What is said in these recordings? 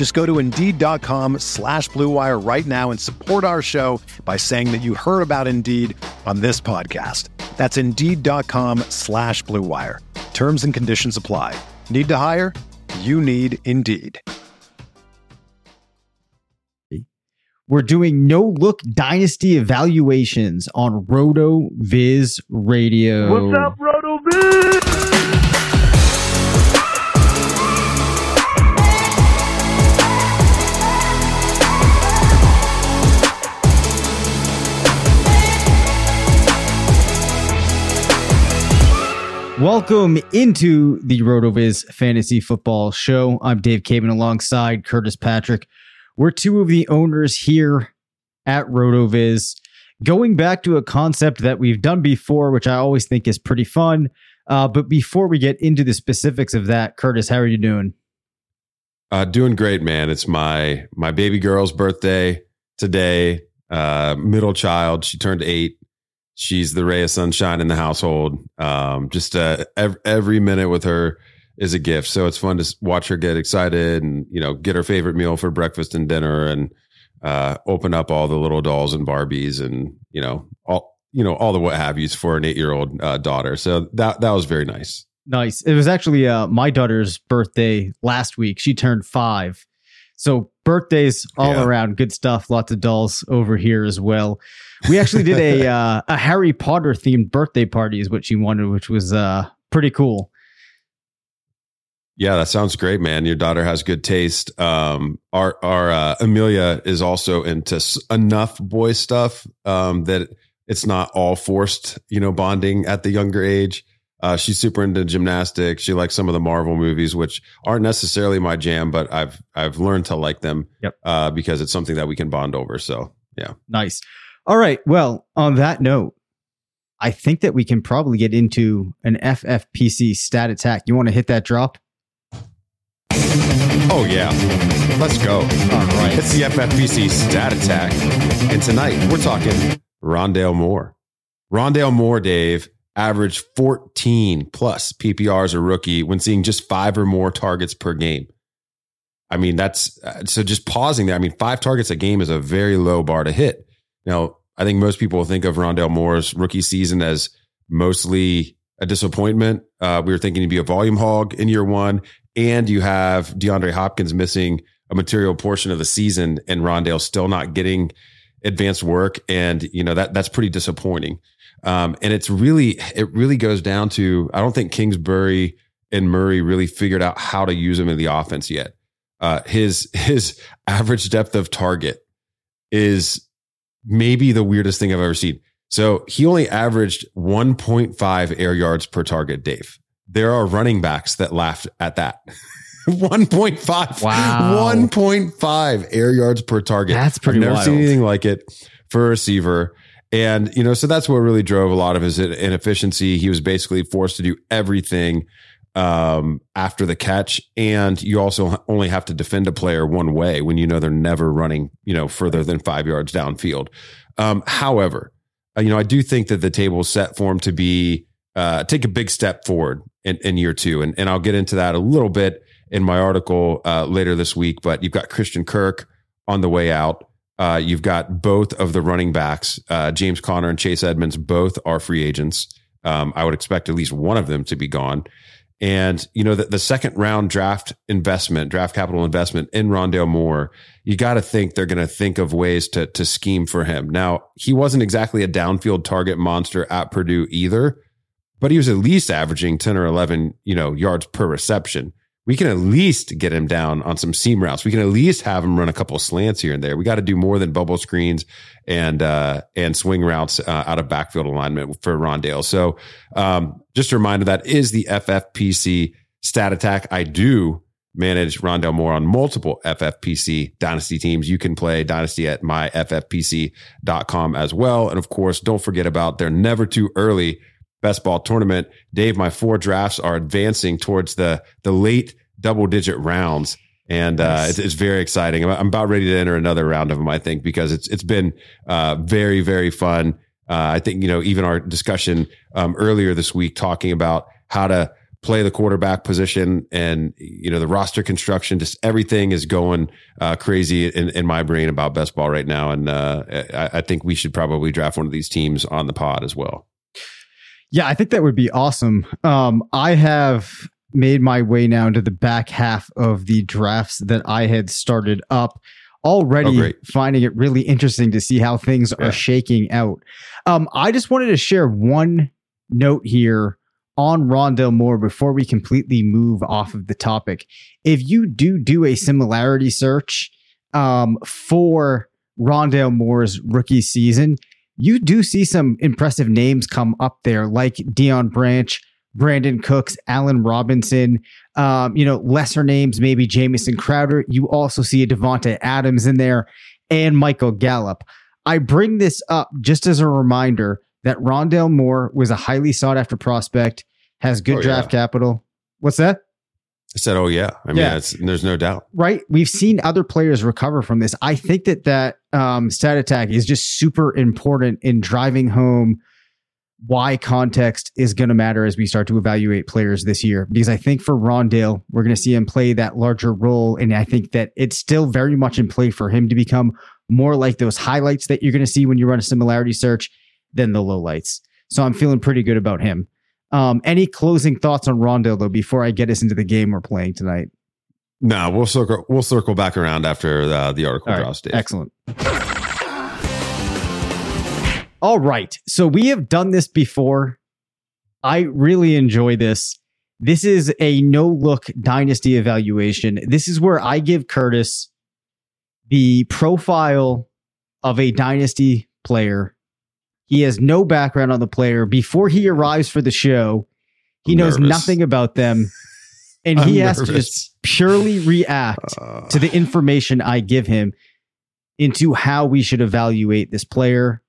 Just go to Indeed.com slash BlueWire right now and support our show by saying that you heard about Indeed on this podcast. That's Indeed.com slash BlueWire. Terms and conditions apply. Need to hire? You need Indeed. We're doing no look dynasty evaluations on RotoViz Radio. What's up, Roto Viz? Welcome into the RotoViz Fantasy Football Show. I'm Dave Caban alongside Curtis Patrick. We're two of the owners here at RotoViz. Going back to a concept that we've done before, which I always think is pretty fun. Uh, but before we get into the specifics of that, Curtis, how are you doing? Uh, doing great, man. It's my my baby girl's birthday today. Uh, middle child, she turned eight she's the ray of sunshine in the household. Um, just uh, every, every minute with her is a gift. So it's fun to watch her get excited and you know get her favorite meal for breakfast and dinner and uh, open up all the little dolls and Barbies and you know all you know all the what have yous for an eight year old uh, daughter. So that that was very nice. Nice. It was actually uh, my daughter's birthday last week. She turned five. So birthdays all yeah. around, good stuff. Lots of dolls over here as well. We actually did a uh, a Harry Potter themed birthday party, is what she wanted, which was uh, pretty cool. Yeah, that sounds great, man. Your daughter has good taste. Um, our our uh, Amelia is also into enough boy stuff um, that it's not all forced, you know, bonding at the younger age. Uh, she's super into gymnastics. She likes some of the Marvel movies, which aren't necessarily my jam, but I've I've learned to like them yep. uh, because it's something that we can bond over. So yeah, nice. All right. Well, on that note, I think that we can probably get into an FFPC stat attack. You want to hit that drop? Oh, yeah. Let's go. All right. It's the FFPC stat attack. And tonight we're talking Rondale Moore. Rondale Moore, Dave, averaged 14 plus PPR as a rookie when seeing just five or more targets per game. I mean, that's uh, so just pausing there. I mean, five targets a game is a very low bar to hit. Now, I think most people think of Rondale Moore's rookie season as mostly a disappointment. Uh, we were thinking he'd be a volume hog in year one, and you have DeAndre Hopkins missing a material portion of the season, and Rondale still not getting advanced work, and you know that that's pretty disappointing. Um, and it's really it really goes down to I don't think Kingsbury and Murray really figured out how to use him in the offense yet. Uh, his his average depth of target is maybe the weirdest thing I've ever seen. So he only averaged 1.5 air yards per target, Dave. There are running backs that laughed at that. 1.5. Wow. 1.5 air yards per target. That's pretty I've never wild. seen anything like it for a receiver. And, you know, so that's what really drove a lot of his inefficiency. He was basically forced to do everything um, after the catch. And you also only have to defend a player one way when you know they're never running, you know, further than five yards downfield. Um, however, uh, you know, I do think that the table is set for him to be, uh, take a big step forward in, in year two. And, and I'll get into that a little bit in my article uh, later this week. But you've got Christian Kirk on the way out. Uh, you've got both of the running backs, uh, James Conner and Chase Edmonds, both are free agents. Um, I would expect at least one of them to be gone. And, you know, the, the second round draft investment, draft capital investment in Rondale Moore, you got to think they're going to think of ways to, to scheme for him. Now, he wasn't exactly a downfield target monster at Purdue either. but he was at least averaging 10 or 11, you know, yards per reception. We can at least get him down on some seam routes. We can at least have him run a couple slants here and there. We got to do more than bubble screens and uh, and swing routes uh, out of backfield alignment for Rondale. So um, just a reminder that is the FFPC stat attack. I do manage Rondale Moore on multiple FFPC dynasty teams. You can play dynasty at myffpc.com as well. And of course, don't forget about their never too early best ball tournament. Dave, my four drafts are advancing towards the, the late double digit rounds. And uh, it's, it's, very exciting. I'm, about ready to enter another round of them, I think, because it's it's been uh, very, very fun. Uh, I think, you know, even our discussion um, earlier this week talking about how to play the quarterback position and you know the roster construction just everything is going uh, crazy in, in my brain about best ball right now and uh, I, I, think we should probably draft one of these teams on the pod as well yeah i think that would be awesome um, i have made my way now into the back half of the drafts that i had started up already oh, finding it really interesting to see how things yeah. are shaking out um, i just wanted to share one note here on Rondale Moore before we completely move off of the topic. If you do do a similarity search um, for Rondale Moore's rookie season, you do see some impressive names come up there, like Deion Branch, Brandin Cooks, Allen Robinson. Um, you know, lesser names, maybe Jamison Crowder. You also see a Davante Adams in there and Michael Gallup. I bring this up just as a reminder that Rondale Moore was a highly sought after prospect has good oh, draft yeah. capital. What's that? I said, "Oh yeah." I mean, yeah. there's no doubt. Right? We've seen other players recover from this. I think that that um, stat attack is just super important in driving home why context is going to matter as we start to evaluate players this year. Because I think for Rondale, we're going to see him play that larger role, and I think that it's still very much in play for him to become more like those highlights that you're going to see when you run a similarity search than the lowlights. So I'm feeling pretty good about him. Um, any closing thoughts on Rondale though before I get us into the game we're playing tonight? No, we'll circle we'll circle back around after the, the article All drops. Right, excellent. All right, so we have done this before. I really enjoy this. This is a no look dynasty evaluation. This is where I give Curtis the profile of a dynasty player he has no background on the player. Before he arrives for the show, he knows nothing about them. And he has nervous. to just purely react uh, to the information I give him into how we should evaluate this player.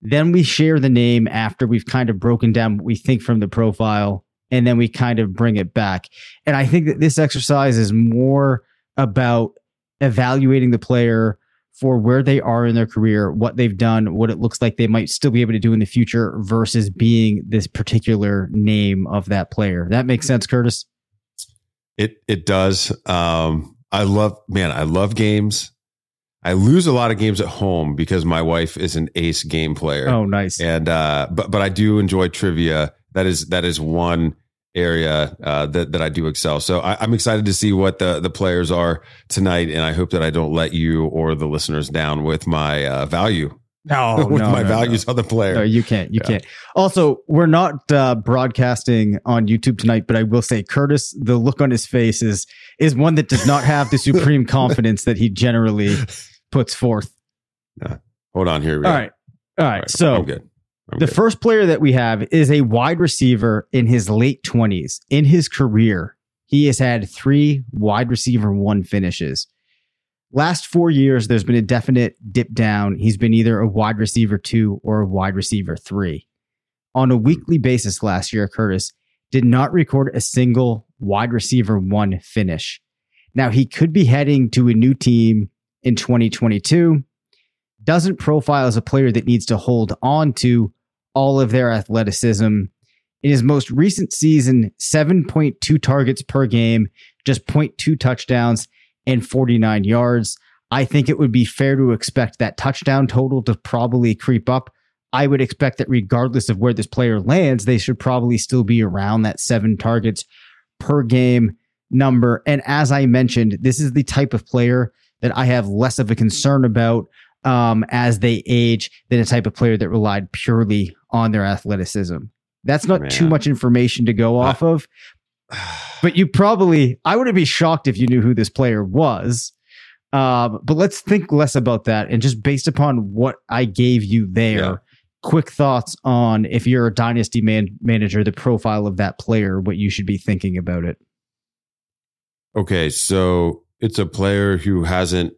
Then we share the name after we've kind of broken down what we think from the profile, and then we kind of bring it back. And I think that this exercise is more about evaluating the player for where they are in their career, what they've done, what it looks like they might still be able to do in the future versus being this particular name of that player. That makes sense, Curtis? It it does. Um, I love man, I love games. I lose a lot of games at home because my wife is an ace game player. Oh, nice. And uh, but but I do enjoy trivia. That is that is one area uh, that that I do excel. So I, am excited to see what the the players are tonight, and I hope that I don't let you or the listeners down with my uh, value. No, with no, my no, values no. on the player. No, you can't. You yeah. can't. Also, we're not uh, broadcasting on YouTube tonight, but I will say, Curtis, the look on his face is is one that does not have the supreme confidence that he generally puts forth. Hold on here. All right. All right. All right. So the first player that we have is a wide receiver in his late 20s. In his career, he has had three wide receiver one finishes. Last four years, there's been a definite dip down. He's been either a wide receiver two or a wide receiver three. On a hmm. weekly basis last year, Curtis did not record a single wide receiver one finish. Now, he could be heading to a new team in 2022. Doesn't profile as a player that needs to hold on to all of their athleticism. In his most recent season, 7.2 targets per game, just 0.2 touchdowns, and 49 yards. I think it would be fair to expect that touchdown total to probably creep up. I would expect that regardless of where this player lands, they should probably still be around that seven targets per game number. And as I mentioned, this is the type of player that I have less of a concern about um, as they age than a type of player that relied purely on their athleticism. That's not Man. too much information to go off of. But you probably, I wouldn't be shocked if you knew who this player was. Um, but let's think less about that and just based upon what I gave you there, Yeah. quick thoughts on if you're a dynasty man- manager, the profile of that player, what you should be thinking about it. Okay, so it's a player who hasn't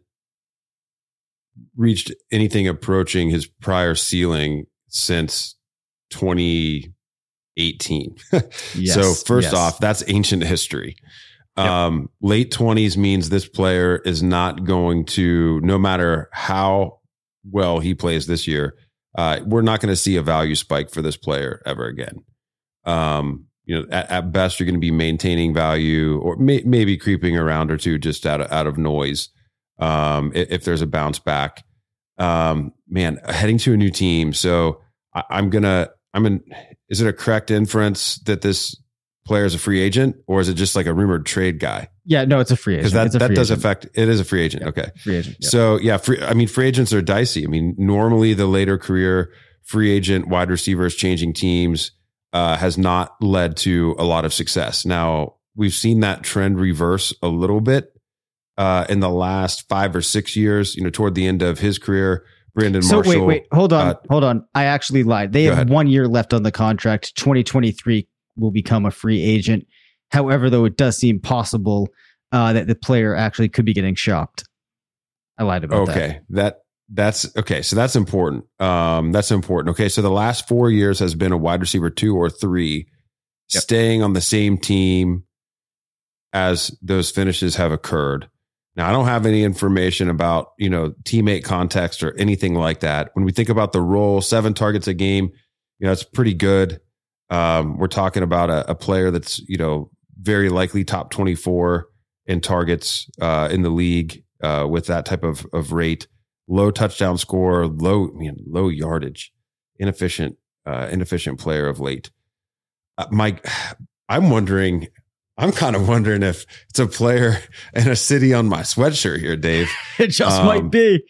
reached anything approaching his prior ceiling since 2018. Yes, so first yes. off, that's ancient history. Um, late 20s means this player is not going to, no matter how well he plays this year, uh, we're not going to see a value spike for this player ever again. Um, you know, at, at best, you're going to be maintaining value or may, maybe creeping around or two just out of, out of noise. Um, if, if there's a bounce back, um, man, heading to a new team. So I, I'm gonna, I'm in. Is it a correct inference that this player is a free agent, or is it just like a rumored trade guy? Yeah, no, it's a free agent. Because that It's a that free does agent. affect. It is a free agent. Yeah. Okay. free agent. yeah. So yeah, free, I mean, free agents are dicey. I mean, normally the later career free agent wide receivers changing teams uh, has not led to a lot of success. Now we've seen that trend reverse a little bit uh, in the last five or six years. You know, toward the end of his career, Brandon So Marshall. wait, wait, hold on, uh, hold on. I actually lied. They have ahead. one year left on the contract. 2023 will become a free agent. However, though, it does seem possible uh, that the player actually could be getting shopped. I lied about that. Okay, that that's okay. So that's important. Um, that's important. Okay, so the last four years has been a wide receiver two or three, Yep. staying on the same team as those finishes have occurred. Now, I don't have any information about you know teammate context or anything like that. When we think about the role, seven targets a game, you know, it's pretty good. Um, we're talking about a, a player that's you know very likely top twenty four in targets uh, in the league uh, with that type of of rate. Low touchdown score, low I mean, low yardage, inefficient uh, inefficient player of late. Uh, Mike, I'm wondering. I'm kind of wondering if it's a player in a city on my sweatshirt here, Dave. It just Um, might be.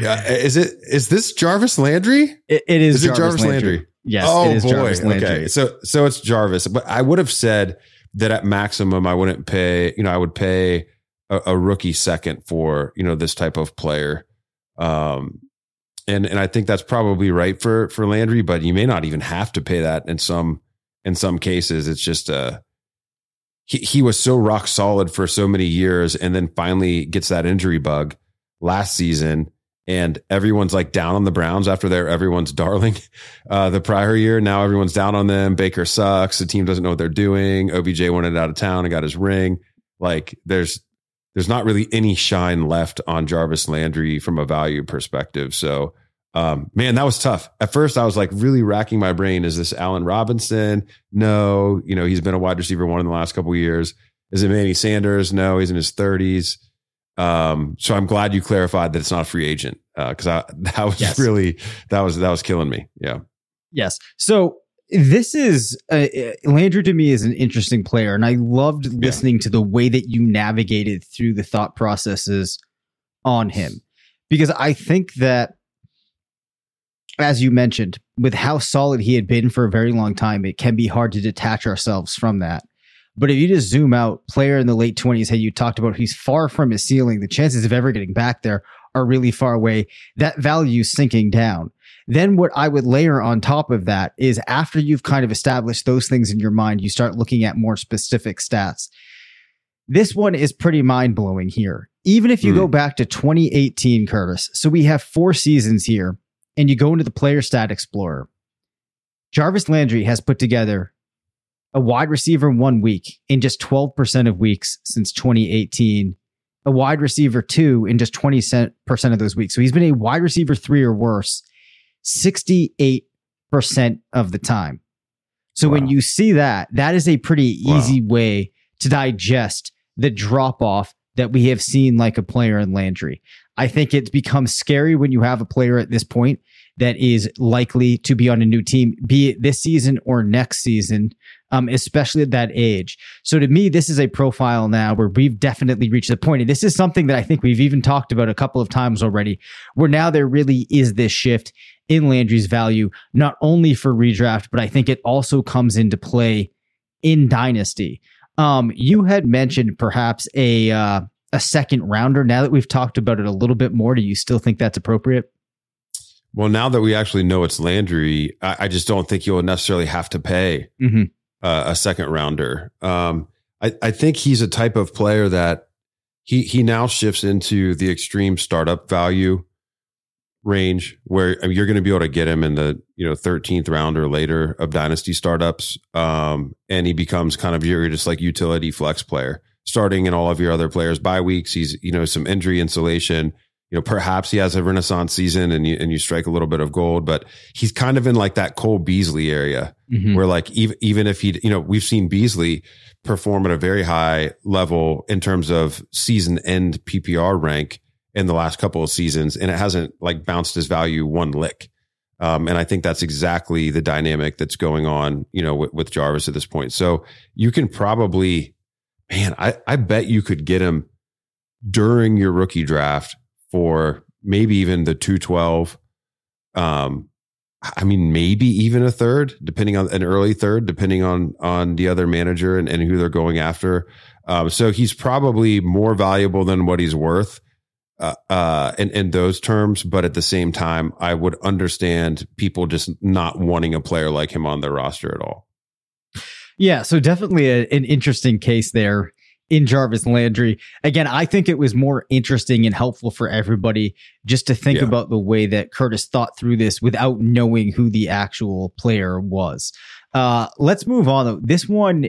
Yeah, is it is this Jarvis Landry? It, it is, Is it Jarvis Landry? Yes, oh it is boy. Jarvis Landry. Okay. So so it's Jarvis. But I would have said that at maximum I wouldn't pay, you know, I would pay a, a rookie second for, you know, this type of player. Um and and I think that's probably right for for Landry, but you may not even have to pay that in some in some cases. It's just uh he, he was so rock solid for so many years and then finally gets that injury bug last season and everyone's like down on the Browns after they're everyone's darling uh, the prior year. Now everyone's down on them. Baker sucks. The team doesn't know what they're doing. OBJ wanted out of town and got his ring. Like there's there's not really any shine left on Jarvis Landry from a value perspective. So um, man, that was tough. At first, I was like really racking my brain. Is this Allen Robinson? No, you know he's been a wide receiver one in the last couple of years. Is it Manny Sanders? No, he's in his thirties. Um, so I'm glad you clarified that it's not a free agent because I that was Yes. really that was that was killing me. Yeah. Yes. So this is uh, uh, Landry to me is an interesting player, and I loved listening to the way that you navigated through the thought processes on him because I think that, as you mentioned, with how solid he had been for a very long time, it can be hard to detach ourselves from that. But if you just zoom out, player in the late 20s, hey, you talked about he's far from his ceiling. The chances of ever getting back there are really far away. That value sinking down. Then what I would layer on top of that is after you've kind of established those things in your mind, you start looking at more specific stats. This one is pretty mind blowing here. Even if you Hmm. go back to 2018, Curtis, so we have four seasons here, and you go into the player stat explorer. Jarvis Landry has put together a wide receiver one week in just 12% of weeks since 2018, a wide receiver two in just 20% of those weeks. So he's been a wide receiver three or worse 68% of the time. So when you see that, that is a pretty Wow. easy way to digest the drop off that we have seen like a player in Landry. I think it's become scary when you have a player at this point that is likely to be on a new team, be it this season or next season, um, especially at that age. So to me, this is a profile now where we've definitely reached the point. And this is something that I think we've even talked about a couple of times already, where now there really is this shift in Landry's value, not only for redraft, but I think it also comes into play in Dynasty. Um, you had mentioned perhaps a uh, a second rounder. Now that we've talked about it a little bit more, do you still think that's appropriate? Well, now that we actually know it's Landry, I, I just don't think you'll necessarily have to pay mm-hmm. uh, a second rounder. Um, I, I think he's a type of player that he he now shifts into the extreme startup value range where I mean, you're going to be able to get him in the you know 13th round or later of dynasty startups um, and he becomes kind of your just like utility flex player starting in all of your other players bye weeks. He's you know some injury insulation. You know perhaps he has a renaissance season and you and you strike a little bit of gold but he's kind of in like that Cole Beasley area mm-hmm. where like even even if he you know we've seen Beasley perform at a very high level in terms of season end PPR rank in the last couple of seasons, and it hasn't like bounced his value one lick. Um, and I think that's exactly the dynamic that's going on, you know, with, with Jarvis at this point. So you can probably, man, I, I bet you could get him during your rookie draft for maybe even the 212. Um, I mean, maybe even a third, depending on an early third, depending on on the other manager and, and who they're going after. Um, so he's probably more valuable than what he's worth uh, uh, in, in those terms. But at the same time, I would understand people just not wanting a player like him on their roster at all. Yeah, so definitely a, an interesting case there in Jarvis Landry. Again, I think it was more interesting and helpful for everybody just to think yeah. about the way that Curtis thought through this without knowing who the actual player was. Uh, let's move on though. This one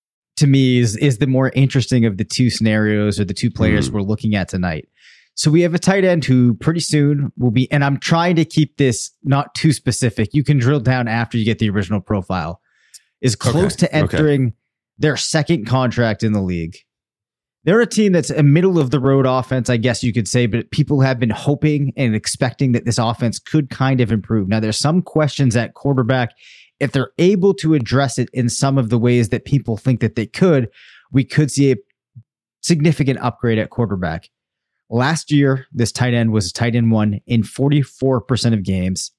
to me is is the more interesting of the two scenarios or the two players mm. we're looking at tonight. So we have a tight end who pretty soon will be, and I'm trying to keep this not too specific. You can drill down after you get the original profile. Is close okay. to entering okay. their second contract in the league. They're a team that's a middle of the road offense, I guess you could say, but people have been hoping and expecting that this offense could kind of improve. Now, there's some questions at quarterback if they're able to address it in some of the ways that people think that they could, we could see a significant upgrade at quarterback. Last year, this tight end was a tight end one in 44% of games,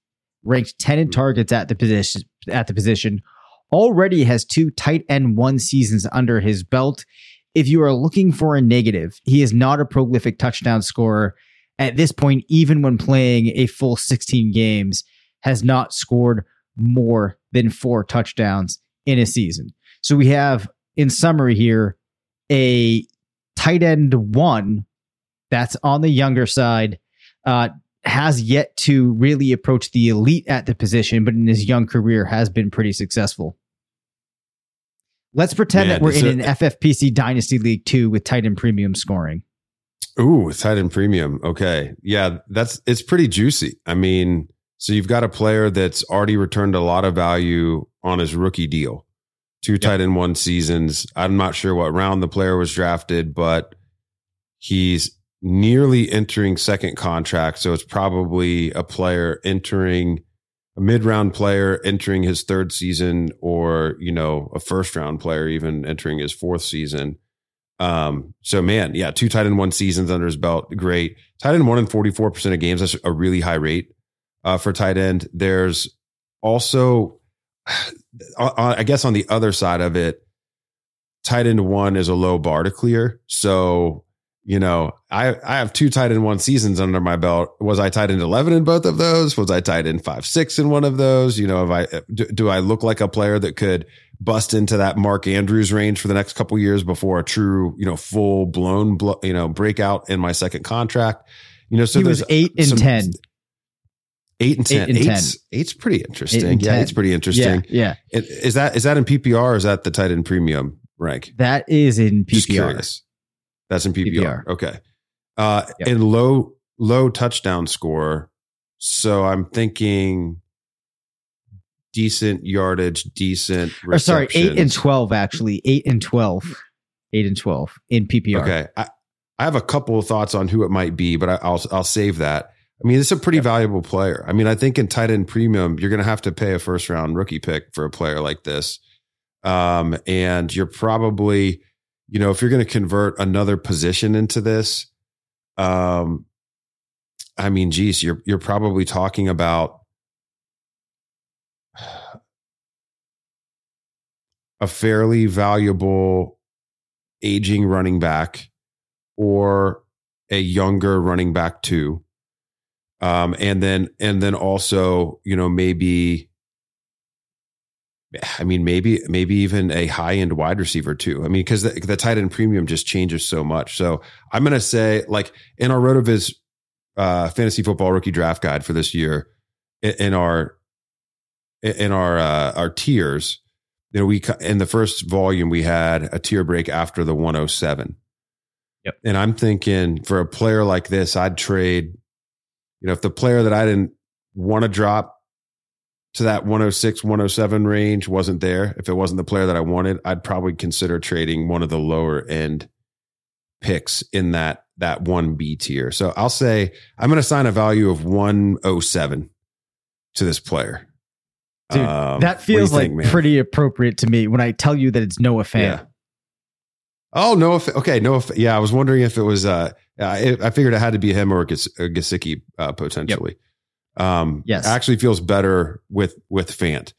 ranked 10 in targets at the position at the position, already has two tight end one seasons under his belt. If you are looking for a negative, he is not a prolific touchdown scorer. At this point, even when playing a full 16 games, has not scored more than four touchdowns in a season. So we have, in summary here, a tight end one that's on the younger side, uh, has yet to really approach the elite at the position, but in his young career has been pretty successful. Let's pretend Man, that we're in an FFPC Dynasty League 2 with tight end premium scoring. Ooh, tight end premium. Okay. Yeah, that's it's pretty juicy. I mean, so you've got a player that's already returned a lot of value on his rookie deal. two tight end one seasons. I'm not sure what round the player was drafted, but he's nearly entering second contract. So it's probably a player entering a mid round player entering his third season or, you know, a first round player even entering his fourth season. Um, so man, yeah, two tight end one seasons under his belt. Great. Tight end one in 44% of games. That's a really high rate, uh, for tight end. There's also, I guess on the other side of it, tight end one is a low bar to clear. So you know, I, I have two tight end one seasons under my belt. Was I tight end 11 in both of those? Was I tight end five, six in one of those? You know, if I, do, do I look like a player that could bust into that Mark Andrews range for the next couple years before a true, you know, full blown, you know, breakout in my second contract? You know, so he was eight and 10. Eight and ten. Eight and eight's, 10. eight's pretty interesting. Eight yeah, 10. it's pretty interesting. Yeah, yeah. Is that is that in PPR or is that the tight end premium rank? That is in PPR. Just That's in PPR. PPR. Okay. Uh, yep. and low low touchdown score. So I'm thinking decent yardage, decent. Or sorry, eight and twelve actually. Eight and twelve. Eight and twelve in PPR. Okay. I, I have a couple of thoughts on who it might be, but I, will I'll save that. I mean, it's a pretty valuable player. I mean, I think in tight end premium, you're going to have to pay a first round rookie pick for a player like this. Um, and you're probably you know, if you're going to convert another position into this, um, I mean, geez, you're you're probably talking about a fairly valuable aging running back or a younger running back too. Um, and then and then also, you know, maybe I mean, maybe maybe even a high end wide receiver too. I mean, because the, the tight end premium just changes so much. So I'm going to say, like in our RotoViz uh, fantasy football rookie draft guide for this year, in, in our in our uh, our tiers, you know, we in the first volume we had a tier break after the 107. Yep. And I'm thinking for a player like this, I'd trade. You know, if the player that I didn't want to drop to that 106, 107 range wasn't there, if it wasn't the player that I wanted, I'd probably consider trading one of the lower end picks in that that 1B tier. So I'll say I'm going to assign a value of 107 to this player. Dude, um, that feels like think, pretty appropriate to me when I tell you that it's Noah Fant. Yeah. Oh, Noah. Okay. Noah. Yeah. I was wondering if it was, uh, I, I figured it had to be him or Gesicki, uh, potentially. Yep. Um, yes, actually feels better with with Fant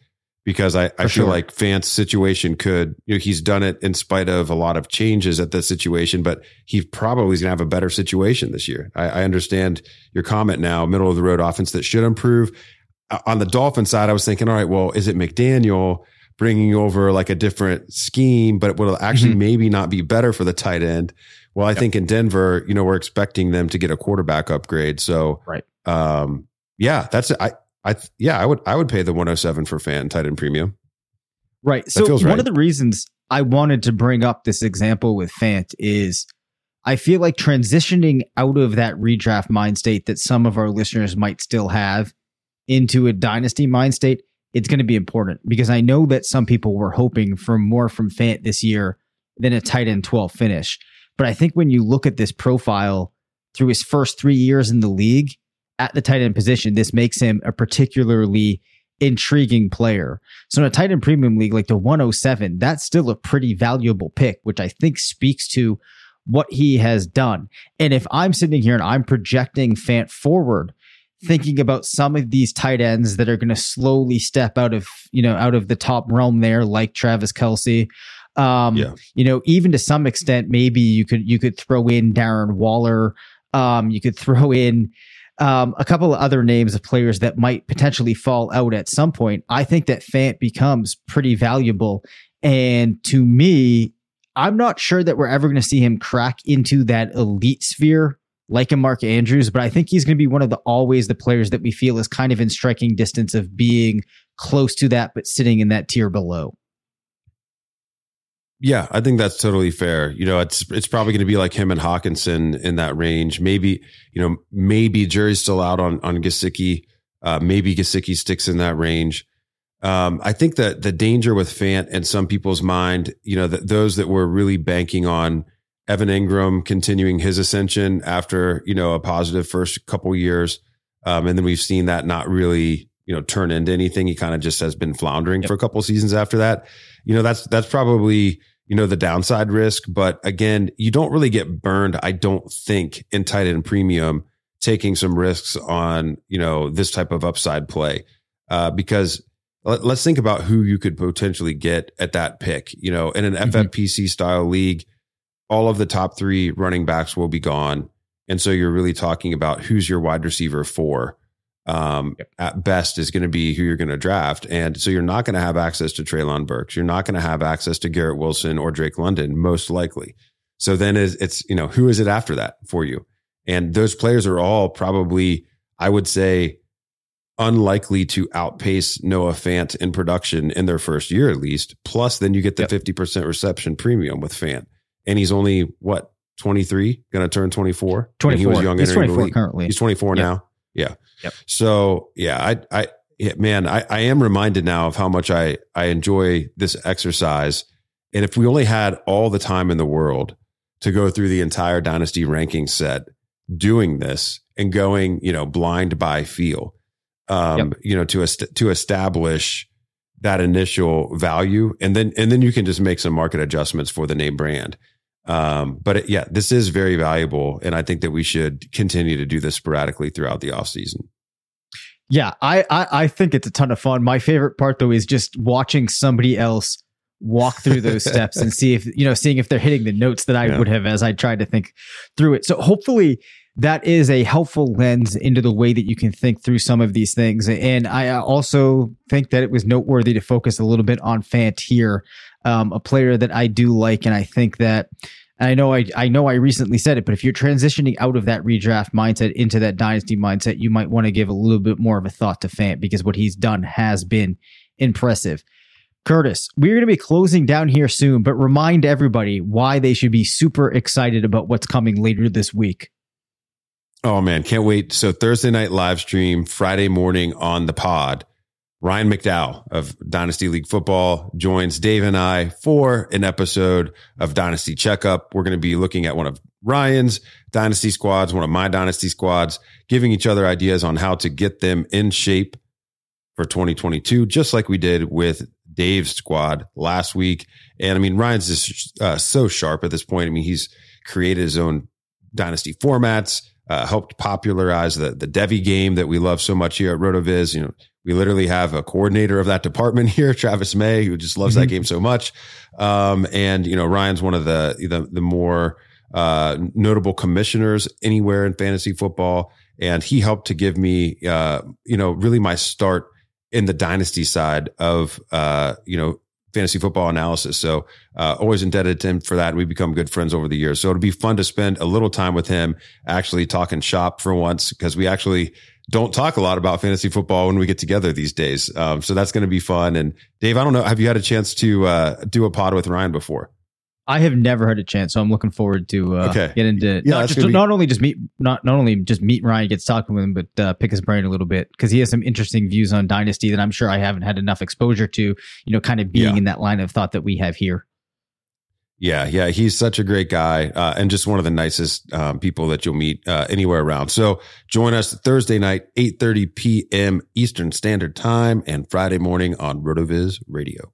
because I, I feel sure. like Fant's situation could, you know, he's done it in spite of a lot of changes at the situation, but he probably is going to have a better situation this year. I, I, understand your comment now, middle of the road offense that should improve. Uh, on the Dolphin side, I was thinking, all right, well, is it McDaniel bringing over like a different scheme, but it will actually mm-hmm. maybe not be better for the tight end? Well, I yep. think in Denver, you know, we're expecting them to get a quarterback upgrade. So, right. Um, yeah, that's I I yeah, I would I would pay the 107 for Fant tight end premium. Right. That so one right. of the reasons I wanted to bring up this example with Fant is I feel like transitioning out of that redraft mind state that some of our listeners might still have into a dynasty mind state, it's going to be important because I know that some people were hoping for more from Fant this year than a tight end 12 finish. But I think when you look at this profile through his first three years in the league, at the tight end position, this makes him a particularly intriguing player. So in a tight end premium league like the 107, that's still a pretty valuable pick, which I think speaks to what he has done. And if I'm sitting here and I'm projecting Fant forward, thinking about some of these tight ends that are going to slowly step out of, you know, out of the top realm there, like Travis Kelce. Um, yeah. you know, even to some extent, maybe you could you could throw in Darren Waller. Um, you could throw in um, a couple of other names of players that might potentially fall out at some point. I think that Fant becomes pretty valuable. And to me, I'm not sure that we're ever going to see him crack into that elite sphere like a Mark Andrews, but I think he's going to be one of the always the players that we feel is kind of in striking distance of being close to that, but sitting in that tier below. Yeah, I think that's totally fair. You know, it's it's probably going to be like him and Hockenson in that range. Maybe you know, maybe jury's still out on on Gesicki. Uh, maybe Gesicki sticks in that range. Um, I think that the danger with Fant and some people's mind, you know, that those that were really banking on Evan Engram continuing his ascension after, you know, a positive first couple years. Um, and then we've seen that not really, you know, turn into anything. He kind of just has been floundering yep. for a couple seasons after that. You know, that's, that's probably, you know, the downside risk. But again, you don't really get burned, I don't think, in tight end premium taking some risks on, you know, this type of upside play. Uh, because let, us think about who you could potentially get at that pick. You know, in an mm-hmm. FFPC style league, all of the top three running backs will be gone. And so you're really talking about who's your wide receiver for. Um, yep. At best, is going to be who you're going to draft. And so you're not going to have access to Treylon Burks. You're not going to have access to Garrett Wilson or Drake London, most likely. So then it's, it's, you know, who is it after that for you? And those players are all probably, I would say, unlikely to outpace Noah Fant in production in their first year at least. Plus, then you get the yep. 50% reception premium with Fant. And he's only what, 23, going to turn 24? 24. He was young he's 24 currently. He's 24 yep. now. Yeah. Yep. So, yeah, I, I, yeah, man, I, I am reminded now of how much I, I enjoy this exercise. And if we only had all the time in the world to go through the entire dynasty ranking set doing this and going, you know, blind by feel, um, yep. you know, to, est- to establish that initial value. And then, and then you can just make some market adjustments for the name brand. Um, but it, yeah, this is very valuable. And I think that we should continue to do this sporadically throughout the off season. Yeah, I, I, I think it's a ton of fun. My favorite part though is just watching somebody else walk through those steps and see if you know seeing if they're hitting the notes that I yeah. would have as I tried to think through it. So hopefully that is a helpful lens into the way that you can think through some of these things. And I also think that it was noteworthy to focus a little bit on Fant here, um, a player that I do like, and I think that. And I know I, I know I recently said it, but if you're transitioning out of that redraft mindset into that dynasty mindset, you might want to give a little bit more of a thought to Fant because what he's done has been impressive. Curtis, we're going to be closing down here soon, but remind everybody why they should be super excited about what's coming later this week. Oh man, can't wait. So Thursday night live stream, Friday morning on the pod. Ryan McDowell of Dynasty League Football joins Dave and I for an episode of Dynasty Checkup. We're going to be looking at one of Ryan's Dynasty squads, one of my Dynasty squads, giving each other ideas on how to get them in shape for 2022, just like we did with Dave's squad last week. And I mean, Ryan's just uh, so sharp at this point. I mean, he's created his own Dynasty formats uh, helped popularize the the Devy game that we love so much here at RotoViz. You know, we literally have a coordinator of that department here, Travis May, who just loves mm-hmm. that game so much. Um, and you know, Ryan's one of the the, the more uh, notable commissioners anywhere in fantasy football, and he helped to give me, uh, you know, really my start in the dynasty side of, uh, you know, fantasy football analysis. So uh, always indebted to him for that. We've become good friends over the years. So it'll be fun to spend a little time with him actually talking shop for once because we actually don't talk a lot about fantasy football when we get together these days. Um, so that's going to be fun. And Dave, I don't know, have you had a chance to uh, do a pod with Ryan before? I have never had a chance, so I'm looking forward to uh, okay. get into yeah, not, just, be- not only just meet not not only just meet Ryan, gets talking with him, but uh, pick his brain a little bit because he has some interesting views on Dynasty that I'm sure I haven't had enough exposure to. You know, kind of being yeah. in that line of thought that we have here. Yeah, yeah, he's such a great guy uh, and just one of the nicest um, people that you'll meet uh, anywhere around. So join us Thursday night, eight thirty p.m. Eastern Standard Time, and Friday morning on RotoViz Radio.